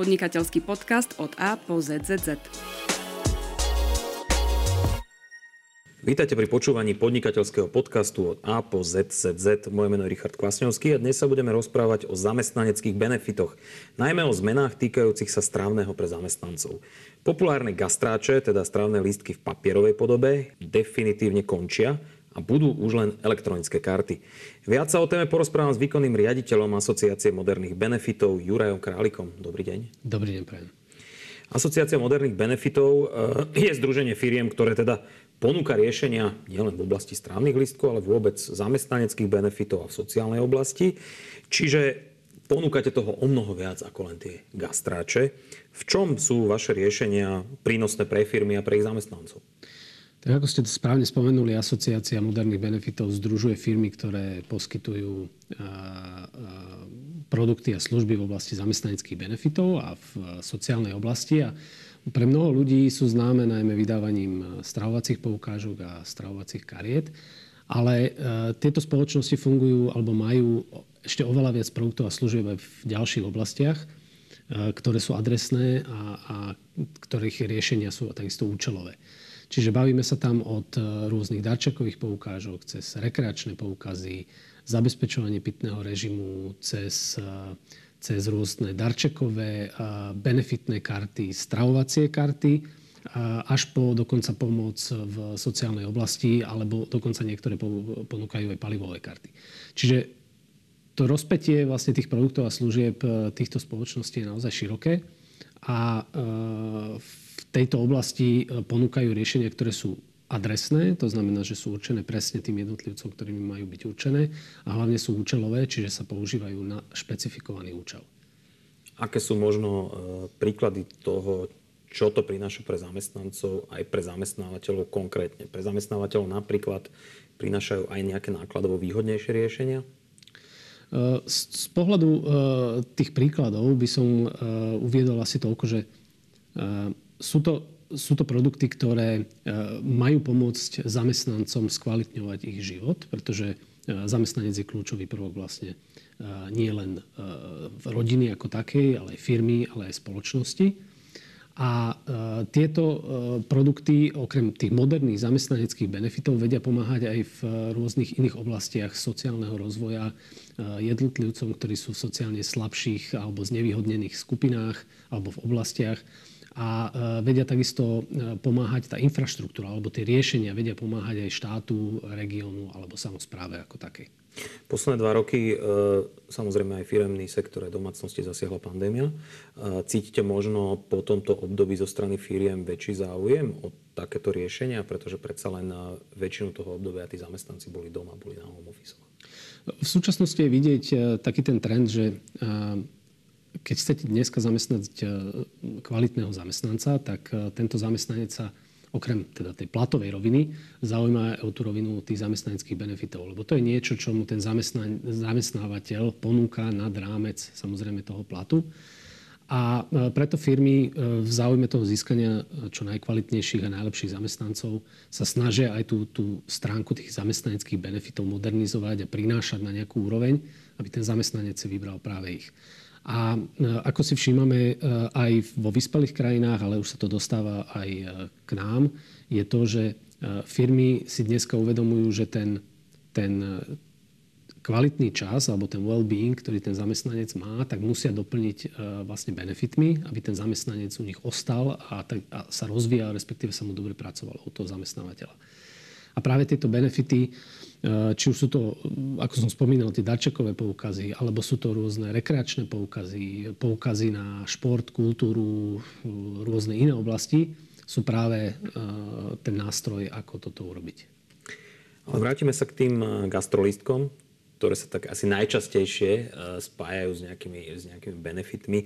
podnikateľský podcast od A po ZZZ. Vítajte pri počúvaní podnikateľského podcastu od A po ZZZ. Moje meno je Richard Kvasňovský a dnes sa budeme rozprávať o zamestnaneckých benefitoch, najmä o zmenách týkajúcich sa strávneho pre zamestnancov. Populárne gastráče, teda strávne lístky v papierovej podobe, definitívne končia a budú už len elektronické karty. Viac sa o téme porozprávam s výkonným riaditeľom Asociácie moderných benefitov Jurajom Králikom. Dobrý deň. Dobrý deň, prajem. Asociácia moderných benefitov eh, je združenie firiem, ktoré teda ponúka riešenia nielen v oblasti strávnych listkov, ale vôbec zamestnaneckých benefitov a v sociálnej oblasti. Čiže ponúkate toho o mnoho viac ako len tie gastráče. V čom sú vaše riešenia prínosné pre firmy a pre ich zamestnancov? Tak ako ste správne spomenuli, Asociácia moderných benefitov združuje firmy, ktoré poskytujú produkty a služby v oblasti zamestnaneckých benefitov a v sociálnej oblasti. A pre mnoho ľudí sú známe najmä vydávaním stravovacích poukážok a stravovacích kariet, ale e, tieto spoločnosti fungujú alebo majú ešte oveľa viac produktov a služieb v ďalších oblastiach, e, ktoré sú adresné a, a ktorých riešenia sú takisto účelové. Čiže bavíme sa tam od e, rôznych darčekových poukážok cez rekreačné poukazy, zabezpečovanie pitného režimu, cez, e, cez rôzne darčekové, e, benefitné karty, stravovacie karty, až po dokonca pomoc v sociálnej oblasti, alebo dokonca niektoré ponúkajú aj palivové karty. Čiže to rozpetie vlastne tých produktov a služieb týchto spoločností je naozaj široké a v tejto oblasti e, ponúkajú riešenia, ktoré sú adresné, to znamená, že sú určené presne tým jednotlivcom, ktorými majú byť určené a hlavne sú účelové, čiže sa používajú na špecifikovaný účel. Aké sú možno e, príklady toho, čo to prináša pre zamestnancov aj pre zamestnávateľov konkrétne? Pre zamestnávateľov napríklad prinášajú aj nejaké nákladovo výhodnejšie riešenia? E, z pohľadu tých príkladov by som uviedol asi toľko, že sú to, sú to produkty, ktoré e, majú pomôcť zamestnancom skvalitňovať ich život, pretože e, zamestnanec je kľúčový prvok vlastne e, nie len v rodiny ako takej, ale aj firmy, ale aj spoločnosti. A tieto produkty, okrem tých moderných zamestnaneckých benefitov, vedia pomáhať aj v rôznych iných oblastiach sociálneho rozvoja jednotlivcom, ktorí sú v sociálne slabších alebo znevýhodnených skupinách alebo v oblastiach a e, vedia takisto e, pomáhať tá infraštruktúra alebo tie riešenia vedia pomáhať aj štátu, regiónu alebo samozpráve ako takej. Posledné dva roky, e, samozrejme aj firemný sektor aj domácnosti zasiahla pandémia. Cítite možno po tomto období zo strany firiem väčší záujem o takéto riešenia, pretože predsa len na väčšinu toho obdobia tí zamestnanci boli doma, boli na home office. V súčasnosti je vidieť taký ten trend, že keď chcete dneska zamestnať e, kvalitného zamestnanca, tak e, tento zamestnanec sa okrem teda tej platovej roviny zaujíma aj o tú rovinu tých zamestnaneckých benefitov. Lebo to je niečo, čo mu ten zamestnávateľ ponúka nad rámec samozrejme toho platu. A e, preto firmy v záujme toho získania čo najkvalitnejších a najlepších zamestnancov sa snažia aj tú, tú stránku tých zamestnaneckých benefitov modernizovať a prinášať na nejakú úroveň, aby ten zamestnanec si vybral práve ich. A e, ako si všímame e, aj vo vyspelých krajinách, ale už sa to dostáva aj e, k nám, je to, že firmy si dneska uvedomujú, že ten, ten kvalitný čas alebo ten well-being, ktorý ten zamestnanec má, tak musia doplniť vlastne benefitmi, aby ten zamestnanec u nich ostal a, tak, a sa rozvíjal, respektíve sa mu dobre pracovalo u toho zamestnávateľa. A práve tieto benefity Eh, či už sú to, ako som spomínal, tie darčekové poukazy, alebo sú to rôzne rekreačné poukazy, poukazy na šport, kultúru, rôzne iné oblasti, sú práve eh, ten nástroj, ako toto urobiť. Ale vrátime sa k tým eh, gastrolistkom, ktoré sa tak asi najčastejšie spájajú s nejakými, s nejakými benefitmi.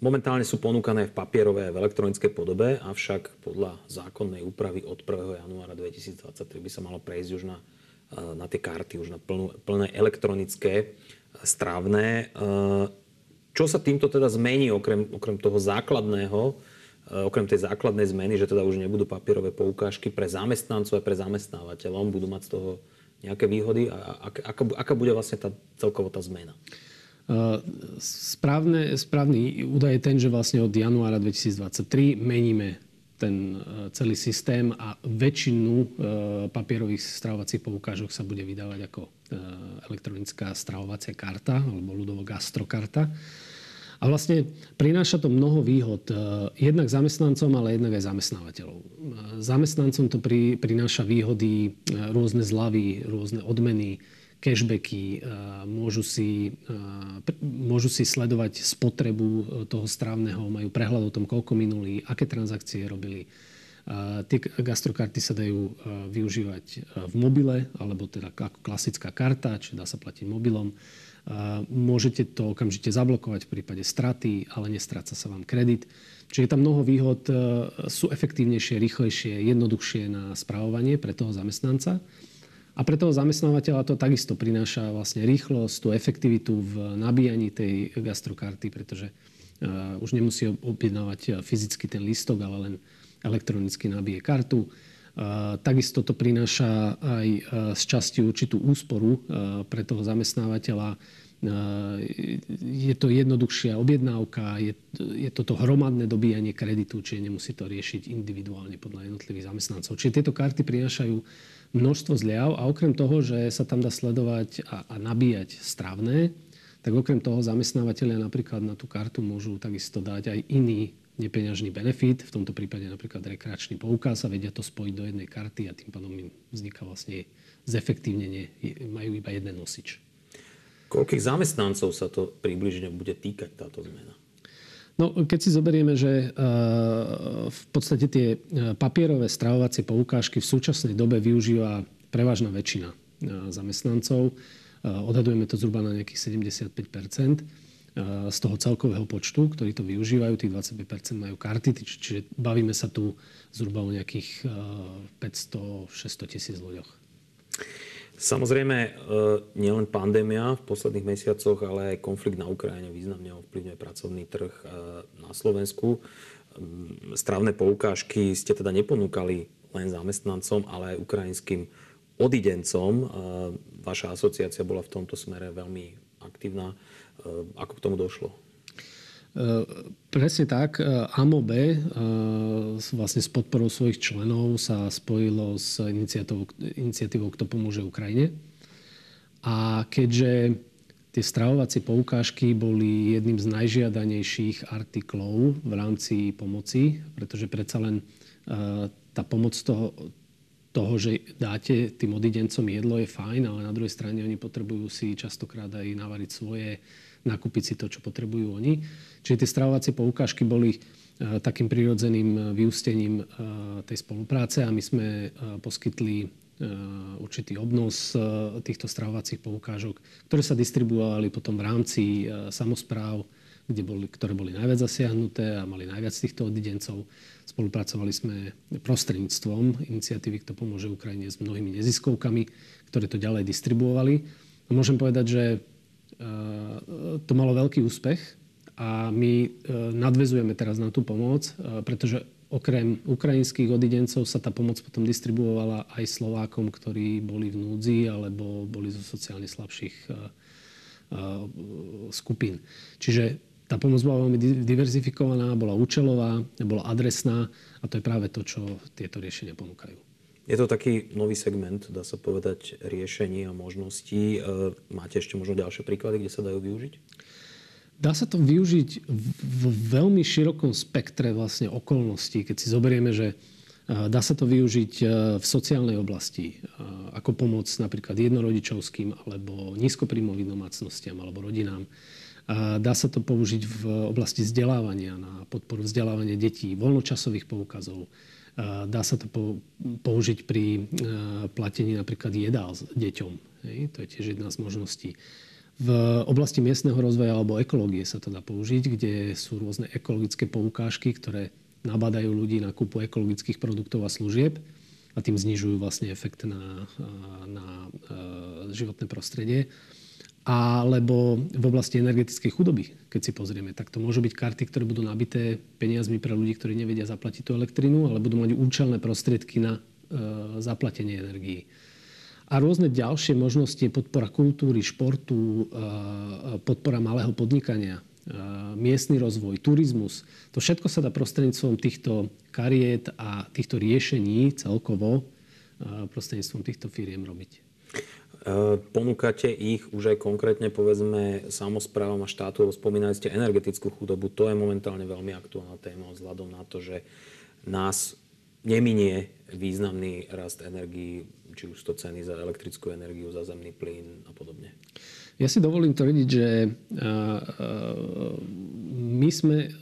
Momentálne sú ponúkané v papierovej a v elektronickej podobe, avšak podľa zákonnej úpravy od 1. januára 2023 by sa malo prejsť už na na tie karty, už na plnú, plné elektronické strávne. Čo sa týmto teda zmení, okrem, okrem toho základného, okrem tej základnej zmeny, že teda už nebudú papierové poukážky pre zamestnancov a pre zamestnávateľom, budú mať z toho nejaké výhody a aká, aká bude vlastne tá celkovo tá zmena? Správne, správny údaj je ten, že vlastne od januára 2023 meníme ten celý systém a väčšinu papierových stravovacích poukážok sa bude vydávať ako elektronická stravovacia karta alebo ľudovo gastrokarta. A vlastne prináša to mnoho výhod. Jednak zamestnancom, ale jednak aj zamestnávateľov. Zamestnancom to pri, prináša výhody, rôzne zľavy, rôzne odmeny, cashbacky, môžu si, môžu si sledovať spotrebu toho strávneho, majú prehľad o tom, koľko minuli, aké transakcie robili. Tie gastrokarty sa dajú e, využívať e, v mobile, alebo teda ako klasická karta, či dá sa platiť mobilom. Môžete to okamžite zablokovať v prípade straty, ale nestráca sa vám kredit. Čiže je tam mnoho výhod, sú efektívnejšie, rýchlejšie, jednoduchšie na správovanie pre toho zamestnanca. A pre toho zamestnávateľa to takisto prináša vlastne rýchlosť, tú efektivitu v nabíjaní tej gastrokarty, pretože už nemusí objednávať fyzicky ten listok, ale len elektronicky nabije kartu. Takisto to prináša aj z časti určitú úsporu pre toho zamestnávateľa. Je to jednoduchšia objednávka, je, je toto hromadné dobíjanie kreditu, čiže nemusí to riešiť individuálne podľa jednotlivých zamestnancov. Čiže tieto karty prinášajú množstvo zľav a okrem toho, že sa tam dá sledovať a, a nabíjať stravné, tak okrem toho zamestnávateľia napríklad na tú kartu môžu takisto dať aj iný nepeňažný benefit, v tomto prípade napríklad rekreačný poukaz a vedia to spojiť do jednej karty a tým pádom im vzniká vlastne zefektívnenie, majú iba jeden nosič. Koľkých zamestnancov sa to približne bude týkať táto zmena? No, keď si zoberieme, že uh, v podstate tie eh, papierové stravovacie poukážky v súčasnej dobe využíva prevažná väčšina uh, zamestnancov, odhadujeme to zhruba na nejakých 75 z toho celkového počtu, ktorí to využívajú, tých 25% majú karty, čiže bavíme sa tu zhruba o nejakých 500-600 tisíc ľuďoch. Samozrejme, e, nielen pandémia v posledných mesiacoch, ale aj konflikt na Ukrajine významne ovplyvňuje pracovný trh na Slovensku. Stravné poukážky ste teda neponúkali len zamestnancom, ale aj ukrajinským odidencom. Vaša asociácia bola v tomto smere veľmi aktívna. Ako k tomu došlo? Presne tak. AMOB vlastne s podporou svojich členov sa spojilo s iniciatívou, iniciatívou Kto pomôže Ukrajine. A keďže tie stravovacie poukážky boli jedným z najžiadanejších artiklov v rámci pomoci, pretože predsa len tá pomoc toho, toho, že dáte tým odidencom jedlo je fajn, ale na druhej strane oni potrebujú si častokrát aj navariť svoje, nakúpiť si to, čo potrebujú oni. Čiže tie stravovacie poukážky boli e, takým prirodzeným e, vyústením e, tej spolupráce a my sme poskytli určitý obnos týchto stravovacích poukážok, ktoré sa distribuovali potom v rámci samozpráv, kde boli, ktoré boli najviac zasiahnuté a mali najviac týchto odidencov. Spolupracovali sme prostredníctvom iniciatívy Kto pomôže Ukrajine s mnohými neziskovkami, ktoré to ďalej distribuovali. A môžem povedať, že to malo veľký úspech a my e, nadvezujeme teraz na tú pomoc, e, pretože okrem ukrajinských odidencov sa tá pomoc potom distribuovala aj Slovákom, ktorí boli v núdzi alebo boli zo sociálne slabších e, skupín. Čiže tá pomoc bola veľmi diverzifikovaná, bola účelová, bola adresná a to je práve to, čo tieto riešenia ponúkajú. Je to taký nový segment, dá sa povedať, riešení a možností. Máte ešte možno ďalšie príklady, kde sa dajú využiť? Dá sa to využiť v veľmi širokom spektre vlastne okolností. Keď si zoberieme, že dá sa to využiť v sociálnej oblasti ako pomoc napríklad jednorodičovským alebo nízkoprímovým domácnostiam alebo rodinám. Dá sa to použiť v oblasti vzdelávania na podporu vzdelávania detí, voľnočasových poukazov. Dá sa to použiť pri platení napríklad jedál s deťom. To je tiež jedna z možností. V oblasti miestneho rozvoja alebo ekológie sa to dá použiť, kde sú rôzne ekologické poukážky, ktoré nabadajú ľudí na kúpu ekologických produktov a služieb a tým znižujú vlastne efekt na, na e, životné prostredie. Alebo v oblasti energetickej chudoby, keď si pozrieme, tak to môžu byť karty, ktoré budú nabité peniazmi pre ľudí, ktorí nevedia zaplatiť tú elektrinu, ale budú mať účelné prostriedky na e, zaplatenie energií. A rôzne ďalšie možnosti, podpora kultúry, športu, podpora malého podnikania, miestny rozvoj, turizmus. To všetko sa dá prostredníctvom týchto kariet a týchto riešení celkovo prostredníctvom týchto firiem robiť. Ponúkate ich už aj konkrétne, povedzme, samozprávam a štátu, spomínali ste energetickú chudobu. To je momentálne veľmi aktuálna téma vzhľadom na to, že nás neminie významný rast energií, či už to ceny za elektrickú energiu, za zemný plyn a podobne. Ja si dovolím tvrdiť, že my sme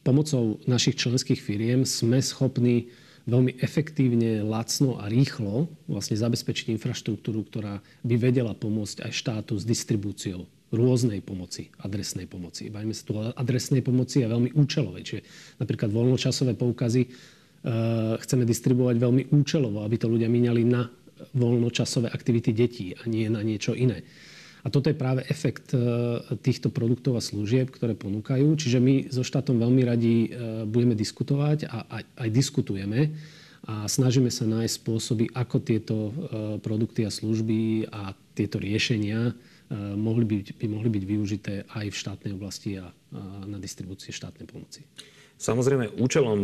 pomocou našich členských firiem sme schopní veľmi efektívne, lacno a rýchlo vlastne zabezpečiť infraštruktúru, ktorá by vedela pomôcť aj štátu s distribúciou rôznej pomoci, adresnej pomoci. Bavíme sa tu o adresnej pomoci a veľmi účelovej. Čiže napríklad voľnočasové poukazy Eh, chceme distribuovať veľmi účelovo, aby to ľudia míňali na voľnočasové aktivity detí a nie na niečo iné. A toto je práve efekt eh, týchto produktov a služieb, ktoré ponúkajú. Čiže my so štátom veľmi radi eh, budeme diskutovať a aj, aj diskutujeme a snažíme sa nájsť spôsoby, ako tieto produkty a služby a tieto riešenia mohli byť, by mohli byť využité aj v štátnej oblasti a na distribúcie štátnej pomoci. Samozrejme, účelom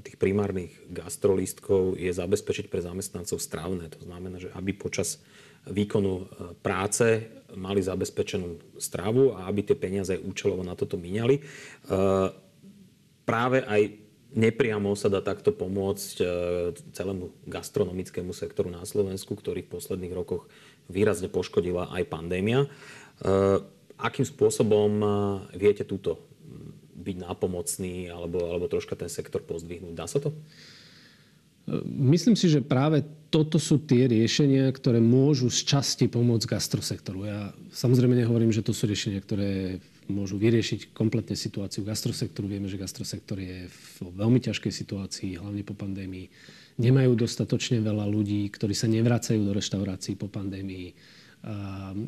tých primárnych gastrolístkov je zabezpečiť pre zamestnancov strávne. To znamená, že aby počas výkonu e, práce mali zabezpečenú stravu a aby tie peniaze účelovo na toto míňali. E, práve aj nepriamo sa dá takto pomôcť e, celému gastronomickému sektoru na Slovensku, ktorý v posledných rokoch výrazne poškodila aj pandémia. Akým spôsobom viete túto byť nápomocný alebo, alebo troška ten sektor pozdvihnúť. Dá sa to? Myslím si, že práve toto sú tie riešenia, ktoré môžu z časti pomôcť gastrosektoru. Ja samozrejme nehovorím, že to sú riešenia, ktoré môžu vyriešiť kompletne situáciu gastrosektoru. Vieme, že gastrosektor je v veľmi ťažkej situácii, hlavne po pandémii. Nemajú dostatočne veľa ľudí, ktorí sa nevracajú do reštaurácií po pandémii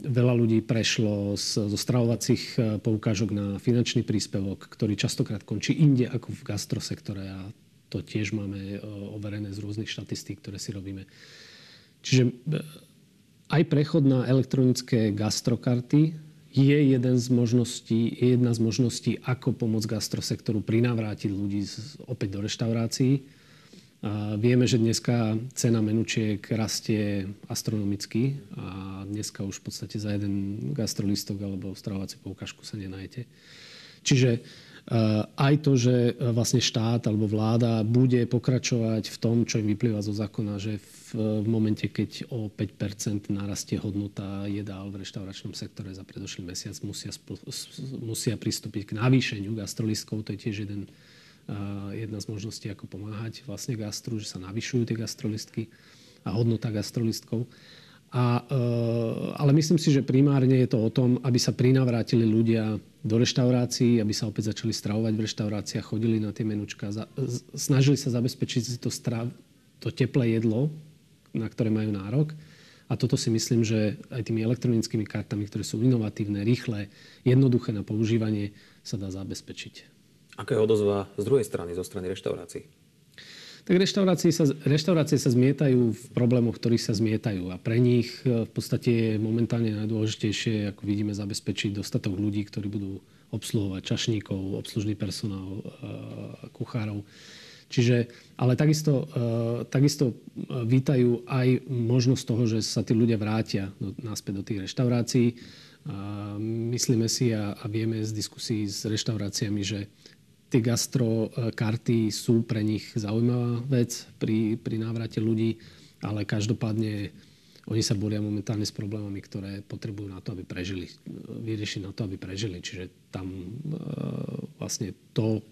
Veľa ľudí prešlo zo stravovacích e, poukážok na finančný príspevok, ktorý častokrát končí inde ako v gastrosektore a to tiež máme e, overené z rôznych štatistík, ktoré si robíme. Čiže e, aj prechod na elektronické gastrokarty je jeden z možností, je jedna z možností, ako pomôcť gastrosektoru prinavrátiť ľudí opäť do reštaurácií a vieme, že dneska cena menučiek rastie astronomicky a dneska už v podstate za jeden gastrolistok alebo stravovaciu poukážku sa nenajete. Čiže aj to, že vlastne štát alebo vláda bude pokračovať v tom, čo im vyplýva zo zákona, že v, momente, keď o 5% narastie hodnota jedál v reštauračnom sektore za predošlý mesiac, musia, musia pristúpiť k navýšeniu gastrolistkov. To je tiež jeden jedna z možností, ako pomáhať vlastne gastru, že sa navyšujú tie gastrolistky a hodnota gastrolistkov. A, e, ale myslím si, že primárne je to o tom, aby sa prinavrátili ľudia do reštaurácií, aby sa opäť začali stravovať v reštauráciách, chodili na tie menučka, snažili sa zabezpečiť si to, strav, to teplé jedlo, na ktoré majú nárok. A toto si myslím, že aj tými elektronickými kartami, ktoré sú inovatívne, rýchle, jednoduché na používanie, sa dá zabezpečiť. Aká je odozva z druhej strany, zo strany reštaurácií? Tak reštaurácie sa, reštaurácie sa zmietajú v problémoch, ktorých sa zmietajú. A pre nich e, v podstate je momentálne najdôležitejšie, ako vidíme, zabezpečiť dostatok ľudí, ktorí budú obsluhovať čašníkov, obslužný personál, e, kuchárov. Čiže, ale takisto, e, takisto vítajú aj možnosť toho, že sa tí ľudia vrátia do, náspäť do tých reštaurácií. A myslíme si a, a vieme z diskusí s reštauráciami, že tie gastrokarty sú pre nich zaujímavá vec pri, pri návrate ľudí, ale každopádne oni sa boria momentálne s problémami, ktoré potrebujú na to, aby prežili. Vyriešiť na to, aby prežili. Čiže tam e, vlastne to, e,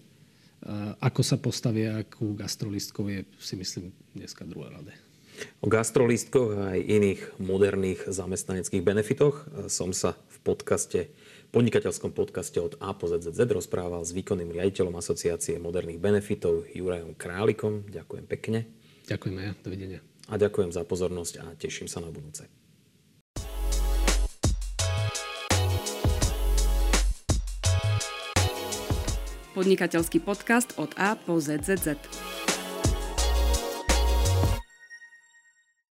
ako sa postavia ku gastrolistkou, je si myslím dneska druhé rade. O gastrolistkoch a aj iných moderných zamestnaneckých benefitoch som sa v podcaste podnikateľskom podcaste od A po ZZZ rozprával s výkonným riaditeľom Asociácie moderných benefitov Jurajom Králikom. Ďakujem pekne. Ďakujem aj, dovidenia. A ďakujem za pozornosť a teším sa na budúce. Podnikateľský podcast od A po ZZZ.